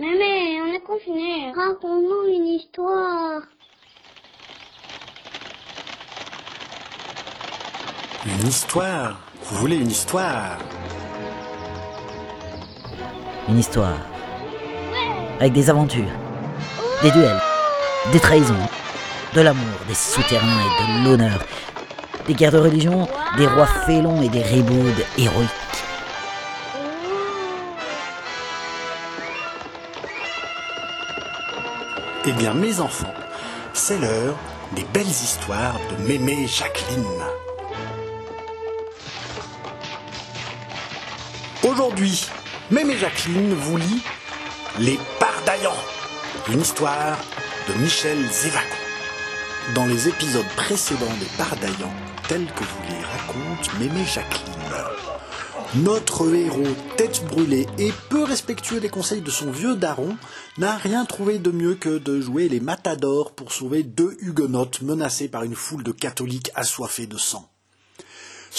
Mais, on est confiné. Raconte-nous une histoire. Une histoire Vous voulez une histoire? Une histoire. Avec des aventures, des duels, des trahisons, de l'amour, des souterrains et de l'honneur, des guerres de religion, des rois félons et des ribaudes héroïques. Eh bien, mes enfants, c'est l'heure des belles histoires de Mémé Jacqueline. Aujourd'hui, Mémé Jacqueline vous lit Les Pardaillants, une histoire de Michel Zévaco. Dans les épisodes précédents des Pardaillants, tels que vous les raconte Mémé Jacqueline, notre héros, tête brûlée et peu respectueux des conseils de son vieux daron, n'a rien trouvé de mieux que de jouer les matadors pour sauver deux huguenotes menacés par une foule de catholiques assoiffés de sang.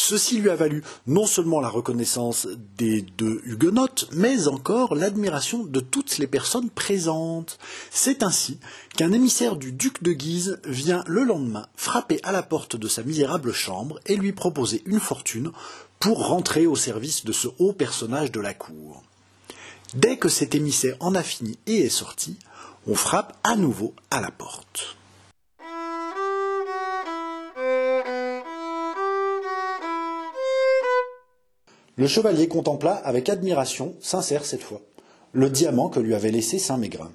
Ceci lui a valu non seulement la reconnaissance des deux huguenotes, mais encore l'admiration de toutes les personnes présentes. C'est ainsi qu'un émissaire du duc de Guise vient le lendemain frapper à la porte de sa misérable chambre et lui proposer une fortune pour rentrer au service de ce haut personnage de la cour. Dès que cet émissaire en a fini et est sorti, on frappe à nouveau à la porte. Le chevalier contempla avec admiration, sincère cette fois, le diamant que lui avait laissé Saint-Mégrin.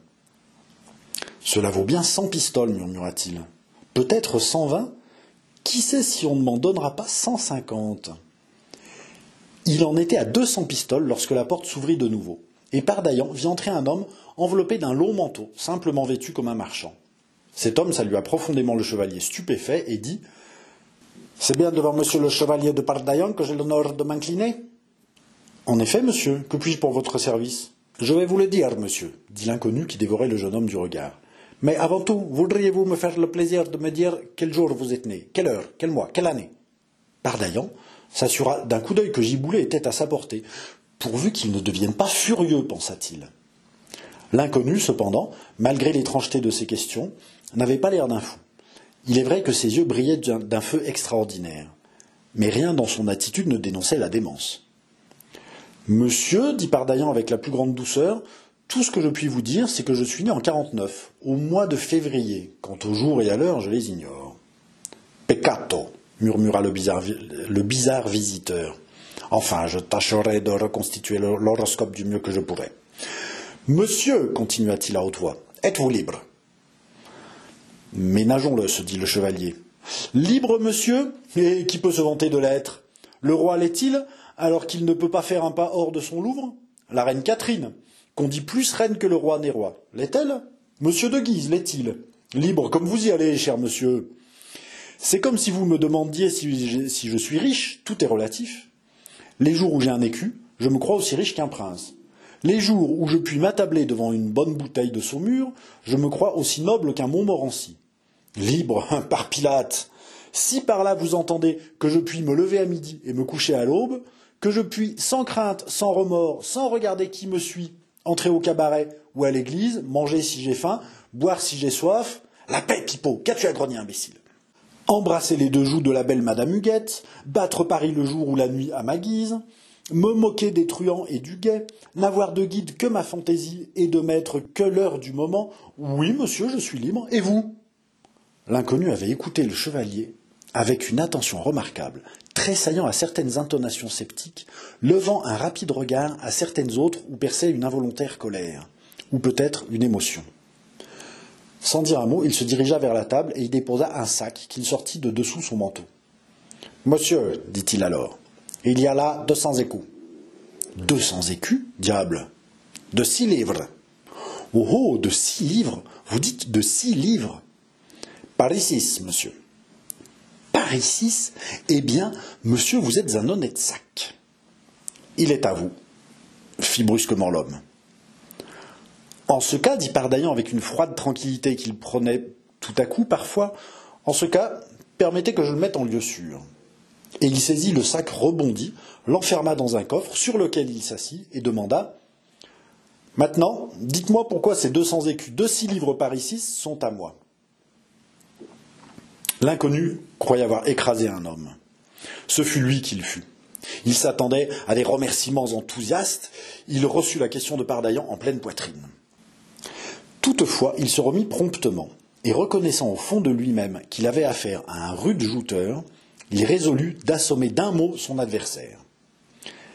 Cela vaut bien cent pistoles, murmura-t-il. Peut-être cent vingt? Qui sait si on ne m'en donnera pas cent cinquante? Il en était à deux cents pistoles lorsque la porte s'ouvrit de nouveau, et Pardaillan vit entrer un homme enveloppé d'un long manteau, simplement vêtu comme un marchand. Cet homme salua profondément le chevalier stupéfait et dit C'est bien devant monsieur le chevalier de Pardaillan que j'ai l'honneur de m'incliner? En effet, monsieur, que puis-je pour votre service? Je vais vous le dire, monsieur, dit l'inconnu qui dévorait le jeune homme du regard. Mais avant tout, voudriez-vous me faire le plaisir de me dire quel jour vous êtes né, quelle heure, quel mois, quelle année? Pardaillan s'assura d'un coup d'œil que Giboulet était à sa portée, pourvu qu'il ne devienne pas furieux, pensa-t-il. L'inconnu, cependant, malgré l'étrangeté de ses questions, n'avait pas l'air d'un fou. Il est vrai que ses yeux brillaient d'un feu extraordinaire, mais rien dans son attitude ne dénonçait la démence. Monsieur, dit Pardaillan avec la plus grande douceur, tout ce que je puis vous dire, c'est que je suis né en 49, au mois de février. Quant au jour et à l'heure, je les ignore. Peccato, murmura le bizarre, le bizarre visiteur. Enfin, je tâcherai de reconstituer l'horoscope du mieux que je pourrai. Monsieur, continua-t-il à haute voix, êtes-vous libre? Ménageons-le, se dit le chevalier. Libre, monsieur? Et qui peut se vanter de l'être? Le roi l'est-il, alors qu'il ne peut pas faire un pas hors de son Louvre La reine Catherine, qu'on dit plus reine que le roi n'est roi, l'est-elle? Monsieur de Guise l'est-il? Libre comme vous y allez, cher monsieur. C'est comme si vous me demandiez si, je suis riche, tout est relatif. Les jours où j'ai un écu, je me crois aussi riche qu'un prince. Les jours où je puis m'attabler devant une bonne bouteille de saumure, je me crois aussi noble qu'un Montmorency. Libre, par Pilate. Si par là vous entendez que je puis me lever à midi et me coucher à l'aube, que je puis, sans crainte, sans remords, sans regarder qui me suit, entrer au cabaret ou à l'église, manger si j'ai faim, boire si j'ai soif, la paix, Pipeau, qu'as-tu à grogner, imbécile? Embrasser les deux joues de la belle Madame Huguette, battre Paris le jour ou la nuit à ma guise, me moquer des truands et du guet, n'avoir de guide que ma fantaisie et de maître que l'heure du moment, oui, monsieur, je suis libre, et vous? L'inconnu avait écouté le chevalier avec une attention remarquable, tressaillant à certaines intonations sceptiques, levant un rapide regard à certaines autres où perçait une involontaire colère, ou peut-être une émotion. Sans dire un mot, il se dirigea vers la table et y déposa un sac qu'il sortit de dessous son manteau. Monsieur, dit-il alors, il y a là deux cents écus. Deux cents écus Diable De six livres. Oh oh, de six livres Vous dites de six livres Paris six, monsieur. Paris six Eh bien, monsieur, vous êtes un honnête sac. Il est à vous, fit brusquement l'homme. En ce cas, dit Pardaillan avec une froide tranquillité qu'il prenait tout à coup parfois, en ce cas, permettez que je le mette en lieu sûr. Et il saisit le sac, rebondit, l'enferma dans un coffre sur lequel il s'assit et demanda Maintenant, dites-moi pourquoi ces 200 écus de 6 livres parisis sont à moi. L'inconnu croyait avoir écrasé un homme. Ce fut lui qui le fut. Il s'attendait à des remerciements enthousiastes. Il reçut la question de Pardaillan en pleine poitrine. Toutefois, il se remit promptement, et reconnaissant au fond de lui-même qu'il avait affaire à un rude jouteur, il résolut d'assommer d'un mot son adversaire.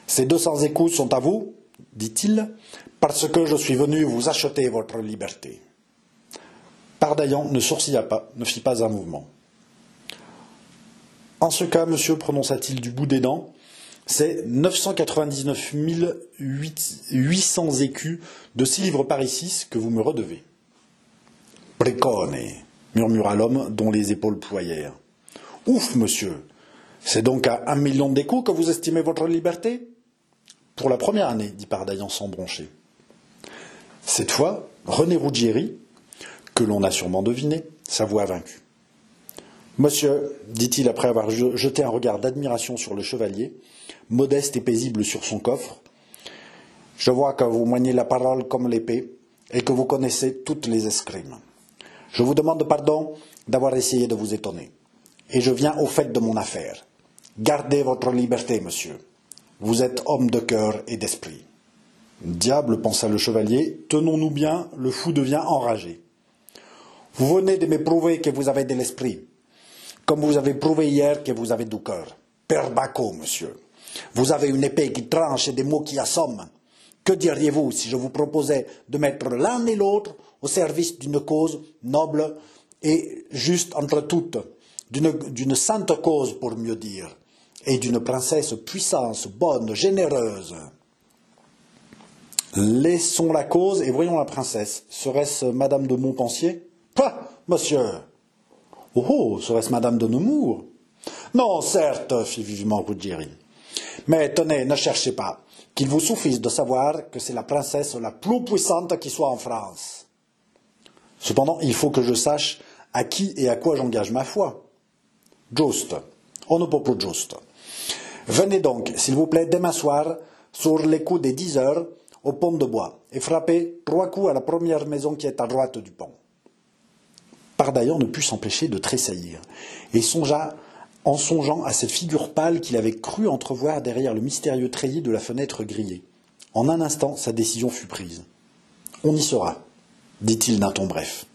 Ces deux cents écus sont à vous, dit-il, parce que je suis venu vous acheter votre liberté. Pardaillan ne sourcilla pas, ne fit pas un mouvement. En ce cas, monsieur, prononça-t-il du bout des dents, c'est 999 800 écus de six livres parisis que vous me redevez. Precone, murmura l'homme dont les épaules ployèrent. Ouf, monsieur. C'est donc à un million d'écus que vous estimez votre liberté? Pour la première année, dit Pardaillan sans broncher. Cette fois, René Ruggieri, que l'on a sûrement deviné, sa voix vaincue. Monsieur, dit-il après avoir jeté un regard d'admiration sur le chevalier, modeste et paisible sur son coffre, je vois que vous maniez la parole comme l'épée et que vous connaissez toutes les escrimes. Je vous demande pardon d'avoir essayé de vous étonner. Et je viens au fait de mon affaire. Gardez votre liberté, monsieur. Vous êtes homme de cœur et d'esprit. Diable, pensa le chevalier, tenons-nous bien, le fou devient enragé. Vous venez de m'éprouver que vous avez de l'esprit comme vous avez prouvé hier que vous avez du cœur. Père Bacot, monsieur. Vous avez une épée qui tranche et des mots qui assomment. Que diriez-vous si je vous proposais de mettre l'un et l'autre au service d'une cause noble et juste entre toutes, d'une sainte cause pour mieux dire, et d'une princesse puissance, bonne, généreuse? Laissons la cause et voyons la princesse. Serait-ce Madame de Montpensier? Pas, monsieur Oh, oh, serait-ce Madame de Nemours? Non, certes, fit vivement Ruggieri. Mais tenez, ne cherchez pas, qu'il vous suffise de savoir que c'est la princesse la plus puissante qui soit en France. Cependant, il faut que je sache à qui et à quoi j'engage ma foi. Juste, on ne peut plus juste. Venez donc, s'il vous plaît, demain soir, sur les coups des dix heures, au pont de bois, et frappez trois coups à la première maison qui est à droite du pont. Ne put s'empêcher de tressaillir, et songea, en songeant à cette figure pâle qu'il avait cru entrevoir derrière le mystérieux treillis de la fenêtre grillée. En un instant, sa décision fut prise. On y sera, dit-il d'un ton bref.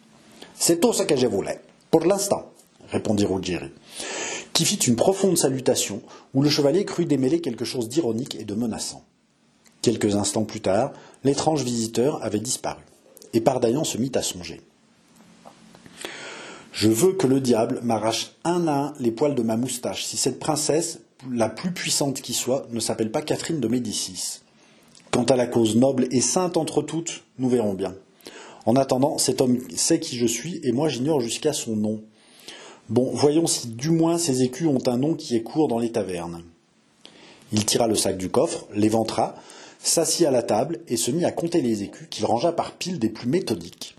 C'est tout ce que je voulais, pour l'instant, répondit Ruggieri, qui fit une profonde salutation où le chevalier crut démêler quelque chose d'ironique et de menaçant. Quelques instants plus tard, l'étrange visiteur avait disparu, et Pardaillan se mit à songer. Je veux que le diable m'arrache un à un les poils de ma moustache, si cette princesse, la plus puissante qui soit, ne s'appelle pas Catherine de Médicis. Quant à la cause noble et sainte entre toutes, nous verrons bien. En attendant, cet homme sait qui je suis, et moi j'ignore jusqu'à son nom. Bon, voyons si du moins ces écus ont un nom qui est court dans les tavernes. Il tira le sac du coffre, l'éventra, s'assit à la table et se mit à compter les écus qu'il rangea par piles des plus méthodiques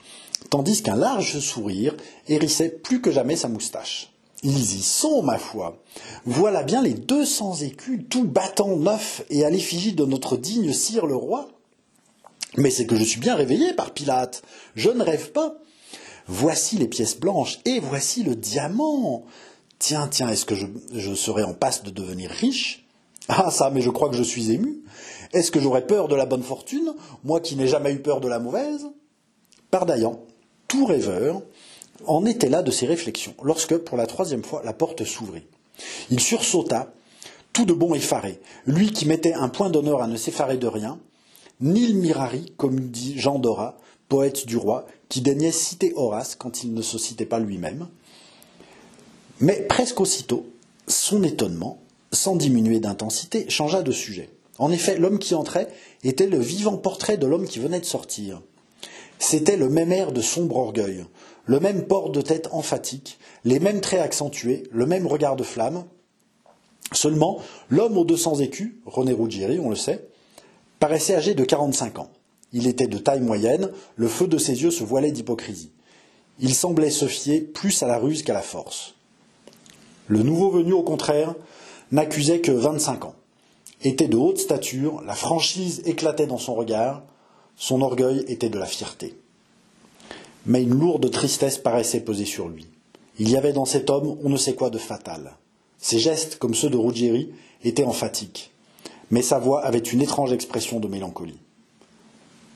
tandis qu'un large sourire hérissait plus que jamais sa moustache. Ils y sont, ma foi. Voilà bien les deux cents écus, tout battant neuf et à l'effigie de notre digne sire le roi. Mais c'est que je suis bien réveillé par Pilate. Je ne rêve pas. Voici les pièces blanches et voici le diamant. Tiens, tiens, est-ce que je, je serai en passe de devenir riche? Ah ça, mais je crois que je suis ému. Est-ce que j'aurais peur de la bonne fortune, moi qui n'ai jamais eu peur de la mauvaise? Pardaillant tout rêveur, en était là de ses réflexions, lorsque, pour la troisième fois, la porte s'ouvrit. Il sursauta, tout de bon effaré, lui qui mettait un point d'honneur à ne s'effarer de rien, Nil Mirari, comme dit Jean Dora, poète du roi, qui daignait citer Horace quand il ne se citait pas lui-même. Mais presque aussitôt, son étonnement, sans diminuer d'intensité, changea de sujet. En effet, l'homme qui entrait était le vivant portrait de l'homme qui venait de sortir. C'était le même air de sombre orgueil, le même port de tête emphatique, les mêmes traits accentués, le même regard de flamme. Seulement, l'homme aux deux cents écus, René Ruggieri, on le sait, paraissait âgé de quarante-cinq ans. Il était de taille moyenne, le feu de ses yeux se voilait d'hypocrisie. Il semblait se fier plus à la ruse qu'à la force. Le nouveau venu, au contraire, n'accusait que vingt-cinq ans. Était de haute stature, la franchise éclatait dans son regard, Son orgueil était de la fierté. Mais une lourde tristesse paraissait peser sur lui. Il y avait dans cet homme on ne sait quoi de fatal. Ses gestes, comme ceux de Ruggieri, étaient emphatique, mais sa voix avait une étrange expression de mélancolie.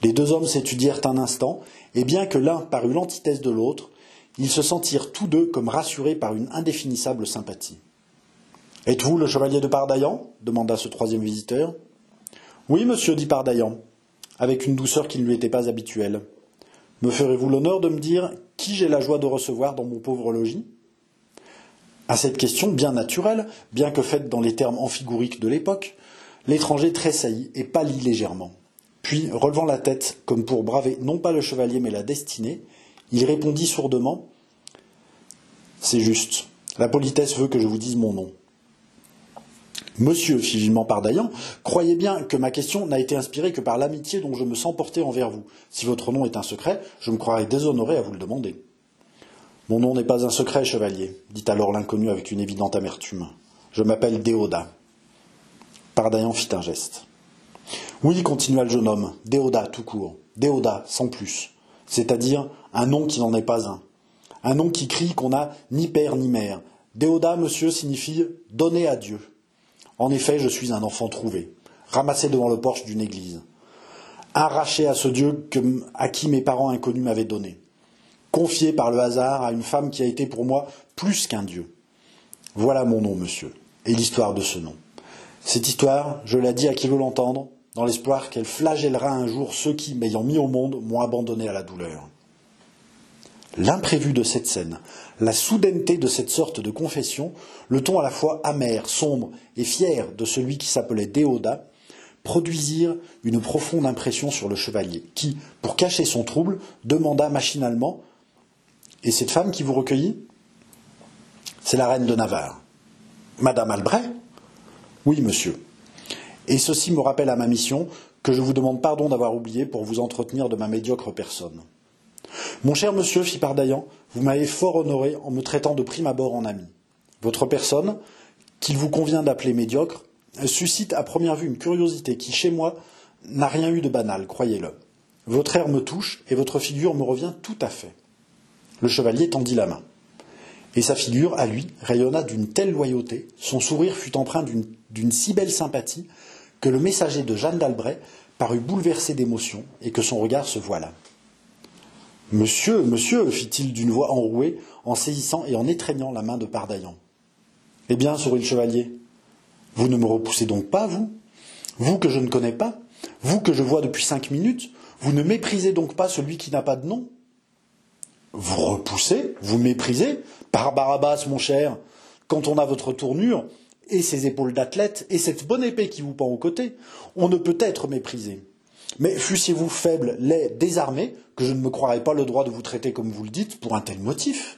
Les deux hommes s'étudièrent un instant, et bien que l'un parût l'antithèse de l'autre, ils se sentirent tous deux comme rassurés par une indéfinissable sympathie. Êtes-vous le chevalier de Pardaillan? demanda ce troisième visiteur. Oui, monsieur, dit Pardaillan, avec une douceur qui ne lui était pas habituelle. Me ferez-vous l'honneur de me dire qui j'ai la joie de recevoir dans mon pauvre logis? À cette question bien naturelle, bien que faite dans les termes amphigoriques de l'époque, l'étranger tressaillit et pâlit légèrement. Puis, relevant la tête, comme pour braver non pas le chevalier mais la destinée, il répondit sourdement C'est juste. La politesse veut que je vous dise mon nom. Monsieur, fit vivement Pardaillan, croyez bien que ma question n'a été inspirée que par l'amitié dont je me sens porté envers vous. Si votre nom est un secret, je me croirais déshonoré à vous le demander. Mon nom n'est pas un secret, chevalier, dit alors l'inconnu avec une évidente amertume. Je m'appelle Déoda. Pardaillan fit un geste. Oui, continua le jeune homme, Déoda tout court, Déoda sans plus, c'est-à-dire un nom qui n'en est pas un, un nom qui crie qu'on n'a ni père ni mère. Déoda, monsieur, signifie donner à Dieu. En effet, je suis un enfant trouvé, ramassé devant le porche d'une église, arraché à ce Dieu à qui mes parents inconnus m'avaient donné, confié par le hasard à une femme qui a été pour moi plus qu'un Dieu. Voilà mon nom, monsieur, et l'histoire de ce nom. Cette histoire, je l'ai dit à qui veut l'entendre, dans l'espoir qu'elle flagellera un jour ceux qui, m'ayant mis au monde, m'ont abandonné à la douleur. L'imprévu de cette scène, la soudaineté de cette sorte de confession, le ton à la fois amer, sombre et fier de celui qui s'appelait Déoda, produisirent une profonde impression sur le chevalier, qui, pour cacher son trouble, demanda machinalement Et cette femme qui vous recueillit? C'est la reine de Navarre. Madame Albret Oui, monsieur. Et ceci me rappelle à ma mission que je vous demande pardon d'avoir oublié pour vous entretenir de ma médiocre personne. Mon cher monsieur, fit Pardaillan, vous m'avez fort honoré en me traitant de prime abord en ami. Votre personne, qu'il vous convient d'appeler médiocre, suscite à première vue une curiosité qui, chez moi, n'a rien eu de banal, croyez-le. Votre air me touche et votre figure me revient tout à fait. Le chevalier tendit la main. Et sa figure, à lui, rayonna d'une telle loyauté, son sourire fut empreint d'une si belle sympathie, que le messager de Jeanne d'Albret parut bouleversé d'émotion et que son regard se voila. Monsieur, monsieur, fit-il d'une voix enrouée, en saisissant et en étreignant la main de Pardaillan. Eh bien, sourit le chevalier, vous ne me repoussez donc pas, vous? Vous que je ne connais pas Vous que je vois depuis cinq minutes Vous ne méprisez donc pas celui qui n'a pas de nom? Vous repoussez Vous méprisez? Par Barabbas, mon cher Quand on a votre tournure, et ces épaules d'athlète, et cette bonne épée qui vous pend au côté, on ne peut être méprisé. Mais fussiez-vous faible, laid, désarmé, que je ne me croirais pas le droit de vous traiter comme vous le dites pour un tel motif.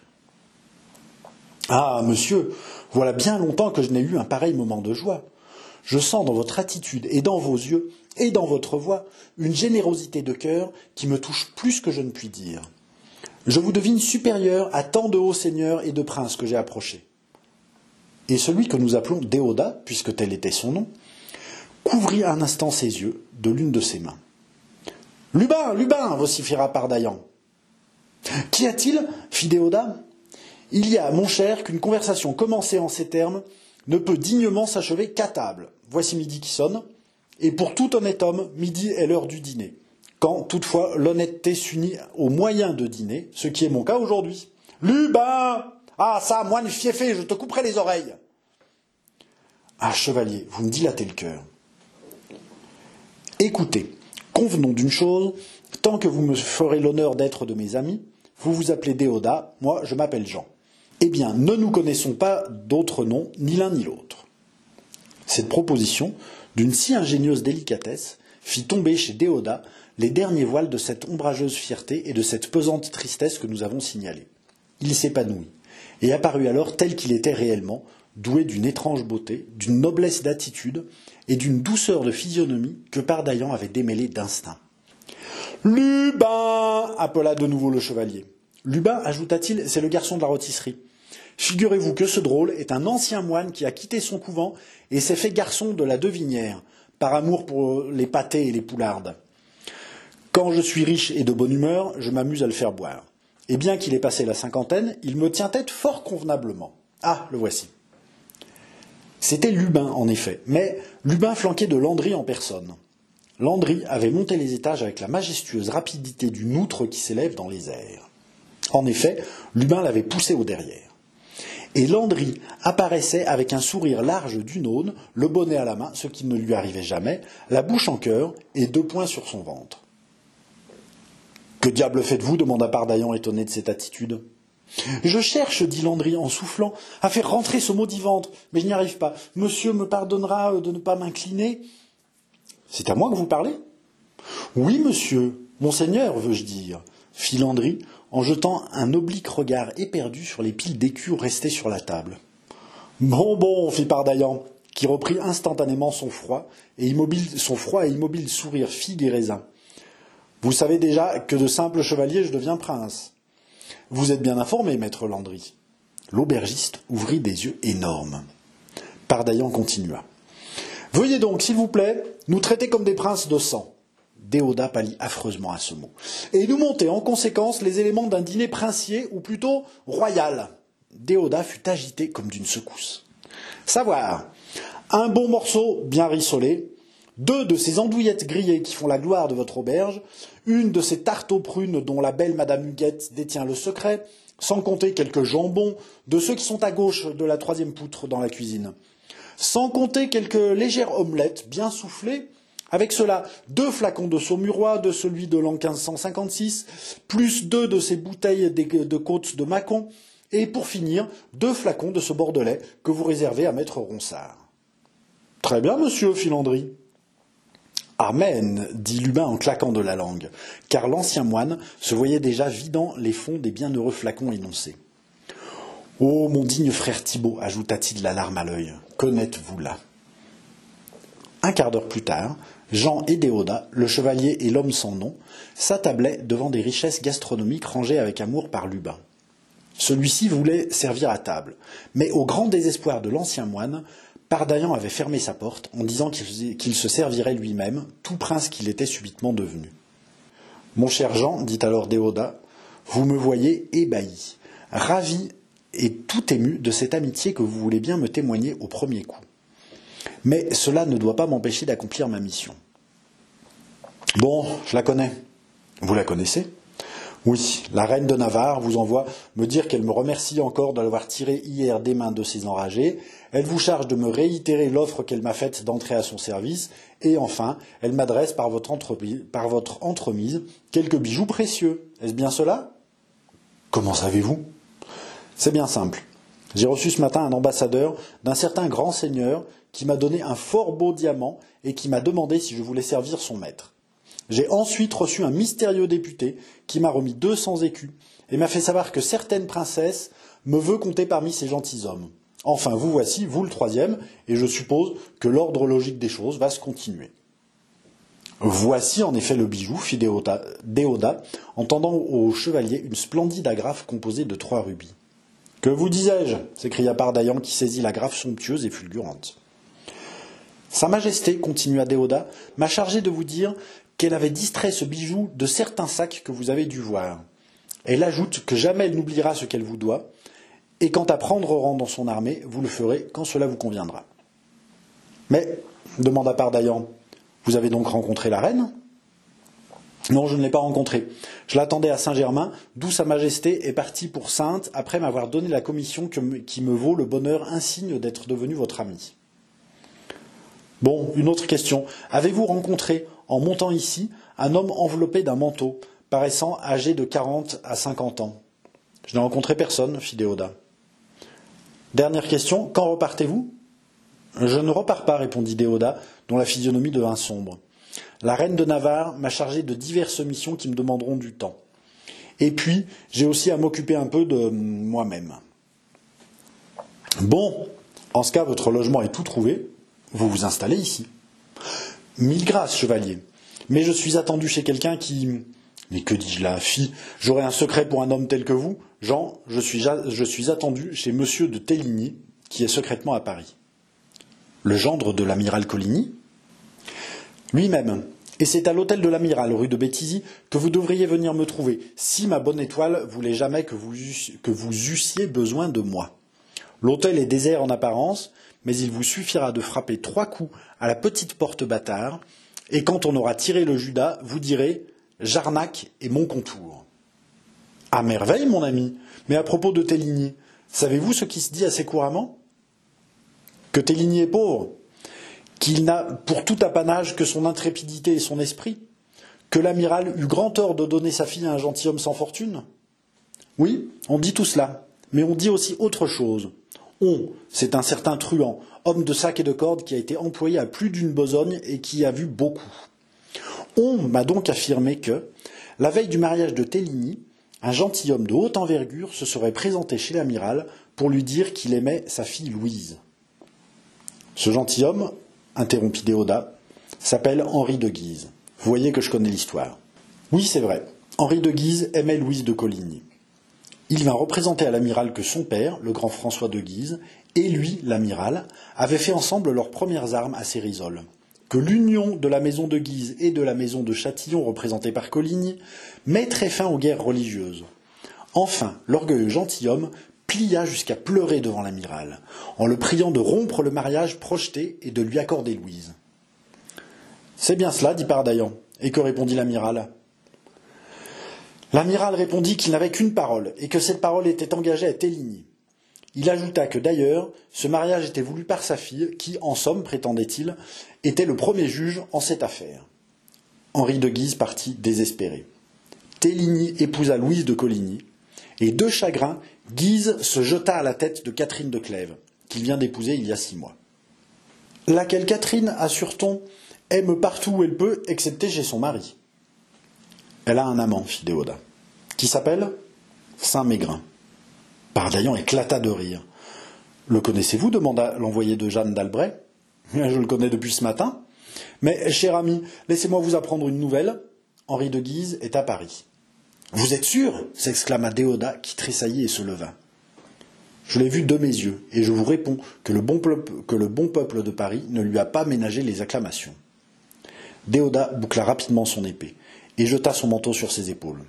Ah, monsieur, voilà bien longtemps que je n'ai eu un pareil moment de joie. Je sens dans votre attitude et dans vos yeux et dans votre voix une générosité de cœur qui me touche plus que je ne puis dire. Je vous devine supérieur à tant de hauts seigneurs et de princes que j'ai approchés. Et celui que nous appelons Déoda, puisque tel était son nom, couvrit un instant ses yeux de l'une de ses mains. Lubin, Lubin, vociféra Pardaillan. Qu'y a-t-il fit. Il y a, mon cher, qu'une conversation commencée en ces termes ne peut dignement s'achever qu'à table. Voici midi qui sonne, et pour tout honnête homme, midi est l'heure du dîner. Quand, toutefois, l'honnêteté s'unit aux moyens de dîner, ce qui est mon cas aujourd'hui. Lubin Ah, ça, moine fiefé, je te couperai les oreilles Ah, chevalier, vous me dilatez le cœur. Écoutez, convenons d'une chose, tant que vous me ferez l'honneur d'être de mes amis, vous vous appelez Déoda, moi je m'appelle Jean. Eh bien, ne nous connaissons pas d'autres noms, ni l'un ni l'autre. Cette proposition, d'une si ingénieuse délicatesse, fit tomber chez Déoda les derniers voiles de cette ombrageuse fierté et de cette pesante tristesse que nous avons signalées. Il s'épanouit, et apparut alors tel qu'il était réellement, doué d'une étrange beauté, d'une noblesse d'attitude et d'une douceur de physionomie que Pardaillan avait démêlée d'instinct. Lubin appela de nouveau le chevalier. Lubin, ajouta-t-il, c'est le garçon de la rôtisserie. Figurez-vous que ce drôle est un ancien moine qui a quitté son couvent et s'est fait garçon de la devinière, par amour pour les pâtés et les poulardes. Quand je suis riche et de bonne humeur, je m'amuse à le faire boire. Et bien qu'il ait passé la cinquantaine, il me tient tête fort convenablement. Ah, le voici. C'était Lubin, en effet, mais Lubin flanqué de Landry en personne. Landry avait monté les étages avec la majestueuse rapidité d'une outre qui s'élève dans les airs. En effet, Lubin l'avait poussé au derrière. Et Landry apparaissait avec un sourire large d'une aune, le bonnet à la main, ce qui ne lui arrivait jamais, la bouche en cœur et deux poings sur son ventre. Que diable faites-vous demanda Pardaillan étonné de cette attitude. Je cherche, dit Landry en soufflant, à faire rentrer ce maudit ventre, mais je n'y arrive pas. Monsieur me pardonnera de ne pas m'incliner. C'est à moi que vous parlez? Oui, monsieur, monseigneur, veux-je dire, fit Landry en jetant un oblique regard éperdu sur les piles d'écus restées sur la table. Bon, bon, fit Pardaillan, qui reprit instantanément son froid et immobile, son froid et immobile sourire figue et raisin. Vous savez déjà que de simple chevalier je deviens prince. Vous êtes bien informé, maître Landry. L'aubergiste ouvrit des yeux énormes. Pardaillan continua. Veuillez donc, s'il vous plaît, nous traiter comme des princes de sang. Déodat pâlit affreusement à ce mot. Et nous monter en conséquence les éléments d'un dîner princier, ou plutôt royal. Déodat fut agité comme d'une secousse. Savoir, un bon morceau bien rissolé, deux de ces andouillettes grillées qui font la gloire de votre auberge, une de ces tartes aux prunes dont la belle Madame Huguette détient le secret, sans compter quelques jambons de ceux qui sont à gauche de la troisième poutre dans la cuisine, sans compter quelques légères omelettes bien soufflées, avec cela, deux flacons de saumurois de celui de l'an 1556, plus deux de ces bouteilles de côtes de Mâcon, et pour finir, deux flacons de ce bordelais que vous réservez à maître Ronsard. Très bien, monsieur Filandry. Amen, dit Lubin en claquant de la langue, car l'ancien moine se voyait déjà vidant les fonds des bienheureux flacons énoncés. Oh, mon digne frère Thibault, ajouta-t-il la larme à l'œil, qu'en vous là? Un quart d'heure plus tard, Jean et Déodat, le chevalier et l'homme sans nom, s'attablaient devant des richesses gastronomiques rangées avec amour par Lubin. Celui-ci voulait servir à table, mais au grand désespoir de l'ancien moine, Pardaillan avait fermé sa porte en disant qu'il se servirait lui-même, tout prince qu'il était subitement devenu. Mon cher Jean, dit alors Déodat, vous me voyez ébahi, ravi et tout ému de cette amitié que vous voulez bien me témoigner au premier coup. Mais cela ne doit pas m'empêcher d'accomplir ma mission. Bon, je la connais. Vous la connaissez? Oui, la reine de Navarre vous envoie me dire qu'elle me remercie encore de l'avoir tiré hier des mains de ses enragés. Elle vous charge de me réitérer l'offre qu'elle m'a faite d'entrer à son service. Et enfin, elle m'adresse par, votre entremise quelques bijoux précieux. Est-ce bien cela? Comment savez-vous? C'est bien simple. J'ai reçu ce matin un ambassadeur d'un certain grand seigneur qui m'a donné un fort beau diamant et qui m'a demandé si je voulais servir son maître. J'ai ensuite reçu un mystérieux député qui m'a remis deux cents écus et m'a fait savoir que certaines princesses me veut compter parmi ces gentilshommes. Enfin, vous voici, vous le troisième, et je suppose que l'ordre logique des choses va se continuer. Voici en effet le bijou, fit Déodat, en tendant au chevalier une splendide agrafe composée de trois rubis. Que vous disais-je? s'écria Pardaillan qui saisit l'agrafe somptueuse et fulgurante. Sa Majesté, continua Déodat, m'a chargé de vous dire qu'elle avait distrait ce bijou de certains sacs que vous avez dû voir. Elle ajoute que jamais elle n'oubliera ce qu'elle vous doit, et quant à prendre rang dans son armée, vous le ferez quand cela vous conviendra. Mais, demanda Pardaillan, vous avez donc rencontré la reine? Non, je ne l'ai pas rencontrée. Je l'attendais à Saint-Germain, d'où Sa Majesté est partie pour Sainte après m'avoir donné la commission qui me vaut le bonheur insigne d'être devenu votre ami. Bon, une autre question. Avez-vous rencontré en montant ici, un homme enveloppé d'un manteau, paraissant âgé de quarante à cinquante ans? Je n'ai rencontré personne, fit Déodat. Dernière question, quand repartez-vous? Je ne repars pas, répondit Déodat, dont la physionomie devint sombre. La reine de Navarre m'a chargé de diverses missions qui me demanderont du temps. Et puis, j'ai aussi à m'occuper un peu de moi-même. Bon, en ce cas, votre logement est tout trouvé. Vous vous installez ici. Mille grâces, chevalier. Mais je suis attendu chez quelqu'un qui. Mais que dis-je là, fille? J'aurais un secret pour un homme tel que vous? Jean, je suis, je suis attendu chez monsieur de Téligny, qui est secrètement à Paris. Le gendre de l'amiral Coligny? Lui-même. Et c'est à l'hôtel de l'Amiral, rue de Béthisy, que vous devriez venir me trouver, si ma bonne étoile voulait jamais que vous, que vous eussiez besoin de moi. L'hôtel est désert en apparence, mais il vous suffira de frapper trois coups à la petite porte bâtard, et quand on aura tiré le Judas, vous direz Jarnac et mon contour. À merveille, mon ami. Mais à propos de Téligny, savez-vous ce qui se dit assez couramment? Que Téligny est pauvre, qu'il n'a pour tout apanage que son intrépidité et son esprit, que l'amiral eut grand tort de donner sa fille à un gentilhomme sans fortune? Oui, on dit tout cela, mais on dit aussi autre chose. On, c'est un certain truand, homme de sac et de corde qui a été employé à plus d'une besogne et qui a vu beaucoup. On m'a donc affirmé que, la veille du mariage de Téligny, un gentilhomme de haute envergure se serait présenté chez l'amiral pour lui dire qu'il aimait sa fille Louise. Ce gentilhomme, interrompit Déodat, s'appelle Henri de Guise. Vous voyez que je connais l'histoire. Oui, c'est vrai. Henri de Guise aimait Louise de Coligny. Il vint représenter à l'amiral que son père, le grand François de Guise, et lui, l'amiral, avaient fait ensemble leurs premières armes à Cérisole que l'union de la maison de Guise et de la maison de Châtillon, représentée par Coligny, mettrait fin aux guerres religieuses. Enfin, l'orgueilleux gentilhomme plia jusqu'à pleurer devant l'amiral, en le priant de rompre le mariage projeté et de lui accorder Louise. C'est bien cela, dit Pardaillan. Et que répondit l'amiral? L'amiral répondit qu'il n'avait qu'une parole, et que cette parole était engagée à Téligny. Il ajouta que d'ailleurs, ce mariage était voulu par sa fille, qui, en somme, prétendait-il, était le premier juge en cette affaire. Henri de Guise partit désespéré. Téligny épousa Louise de Coligny, et de chagrin, Guise se jeta à la tête de Catherine de Clèves, qu'il vient d'épouser il y a six mois. Laquelle Catherine, assure-t-on, aime partout où elle peut, excepté chez son mari? Elle a un amant, fit Déodat, qui s'appelle Saint-Mégrin. Pardaillan éclata de rire. Le connaissez-vous demanda l'envoyé de Jeanne d'Albret. Je le connais depuis ce matin. Mais, cher ami, laissez-moi vous apprendre une nouvelle. Henri de Guise est à Paris. Vous êtes sûr? s'exclama Déodat, qui tressaillit et se leva. Je l'ai vu de mes yeux, et je vous réponds que le, bon peuple, que le bon peuple de Paris ne lui a pas ménagé les acclamations. Déodat boucla rapidement son épée, et jeta son manteau sur ses épaules.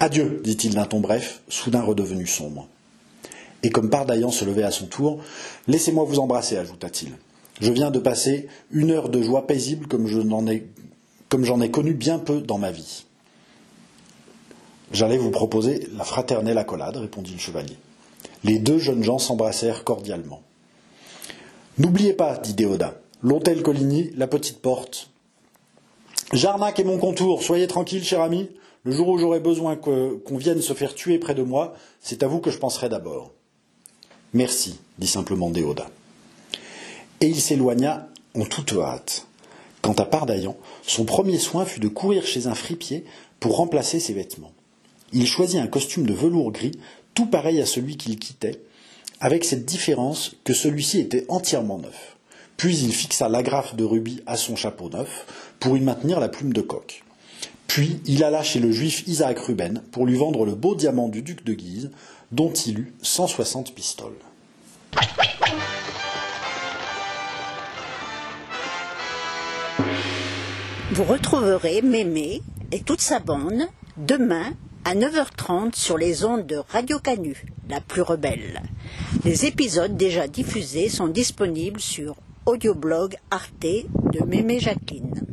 Adieu, dit-il d'un ton bref, soudain redevenu sombre. Et comme Pardaillan se levait à son tour, Laissez-moi vous embrasser, ajouta-t-il. Je viens de passer une heure de joie paisible comme j'en ai, ai connu bien peu dans ma vie. J'allais vous proposer la fraternelle accolade, répondit le chevalier. Les deux jeunes gens s'embrassèrent cordialement. N'oubliez pas, dit Déodat, l'hôtel Coligny, la petite porte. Jarnac et mon contour, soyez tranquille, cher ami. Le jour où j'aurai besoin qu'on vienne se faire tuer près de moi, c'est à vous que je penserai d'abord. Merci, dit simplement Déodat. Et il s'éloigna en toute hâte. Quant à Pardaillan, son premier soin fut de courir chez un fripier pour remplacer ses vêtements. Il choisit un costume de velours gris, tout pareil à celui qu'il quittait, avec cette différence que celui-ci était entièrement neuf. Puis il fixa l'agrafe de rubis à son chapeau neuf pour y maintenir la plume de coq. Puis il alla chez le juif Isaac Ruben pour lui vendre le beau diamant du duc de Guise, dont il eut 160 pistoles. Vous retrouverez Mémé et toute sa bande demain à 9h30 sur les ondes de Radio Canu, la plus rebelle. Les épisodes déjà diffusés sont disponibles sur audioblog Arte de Mémé Jacqueline.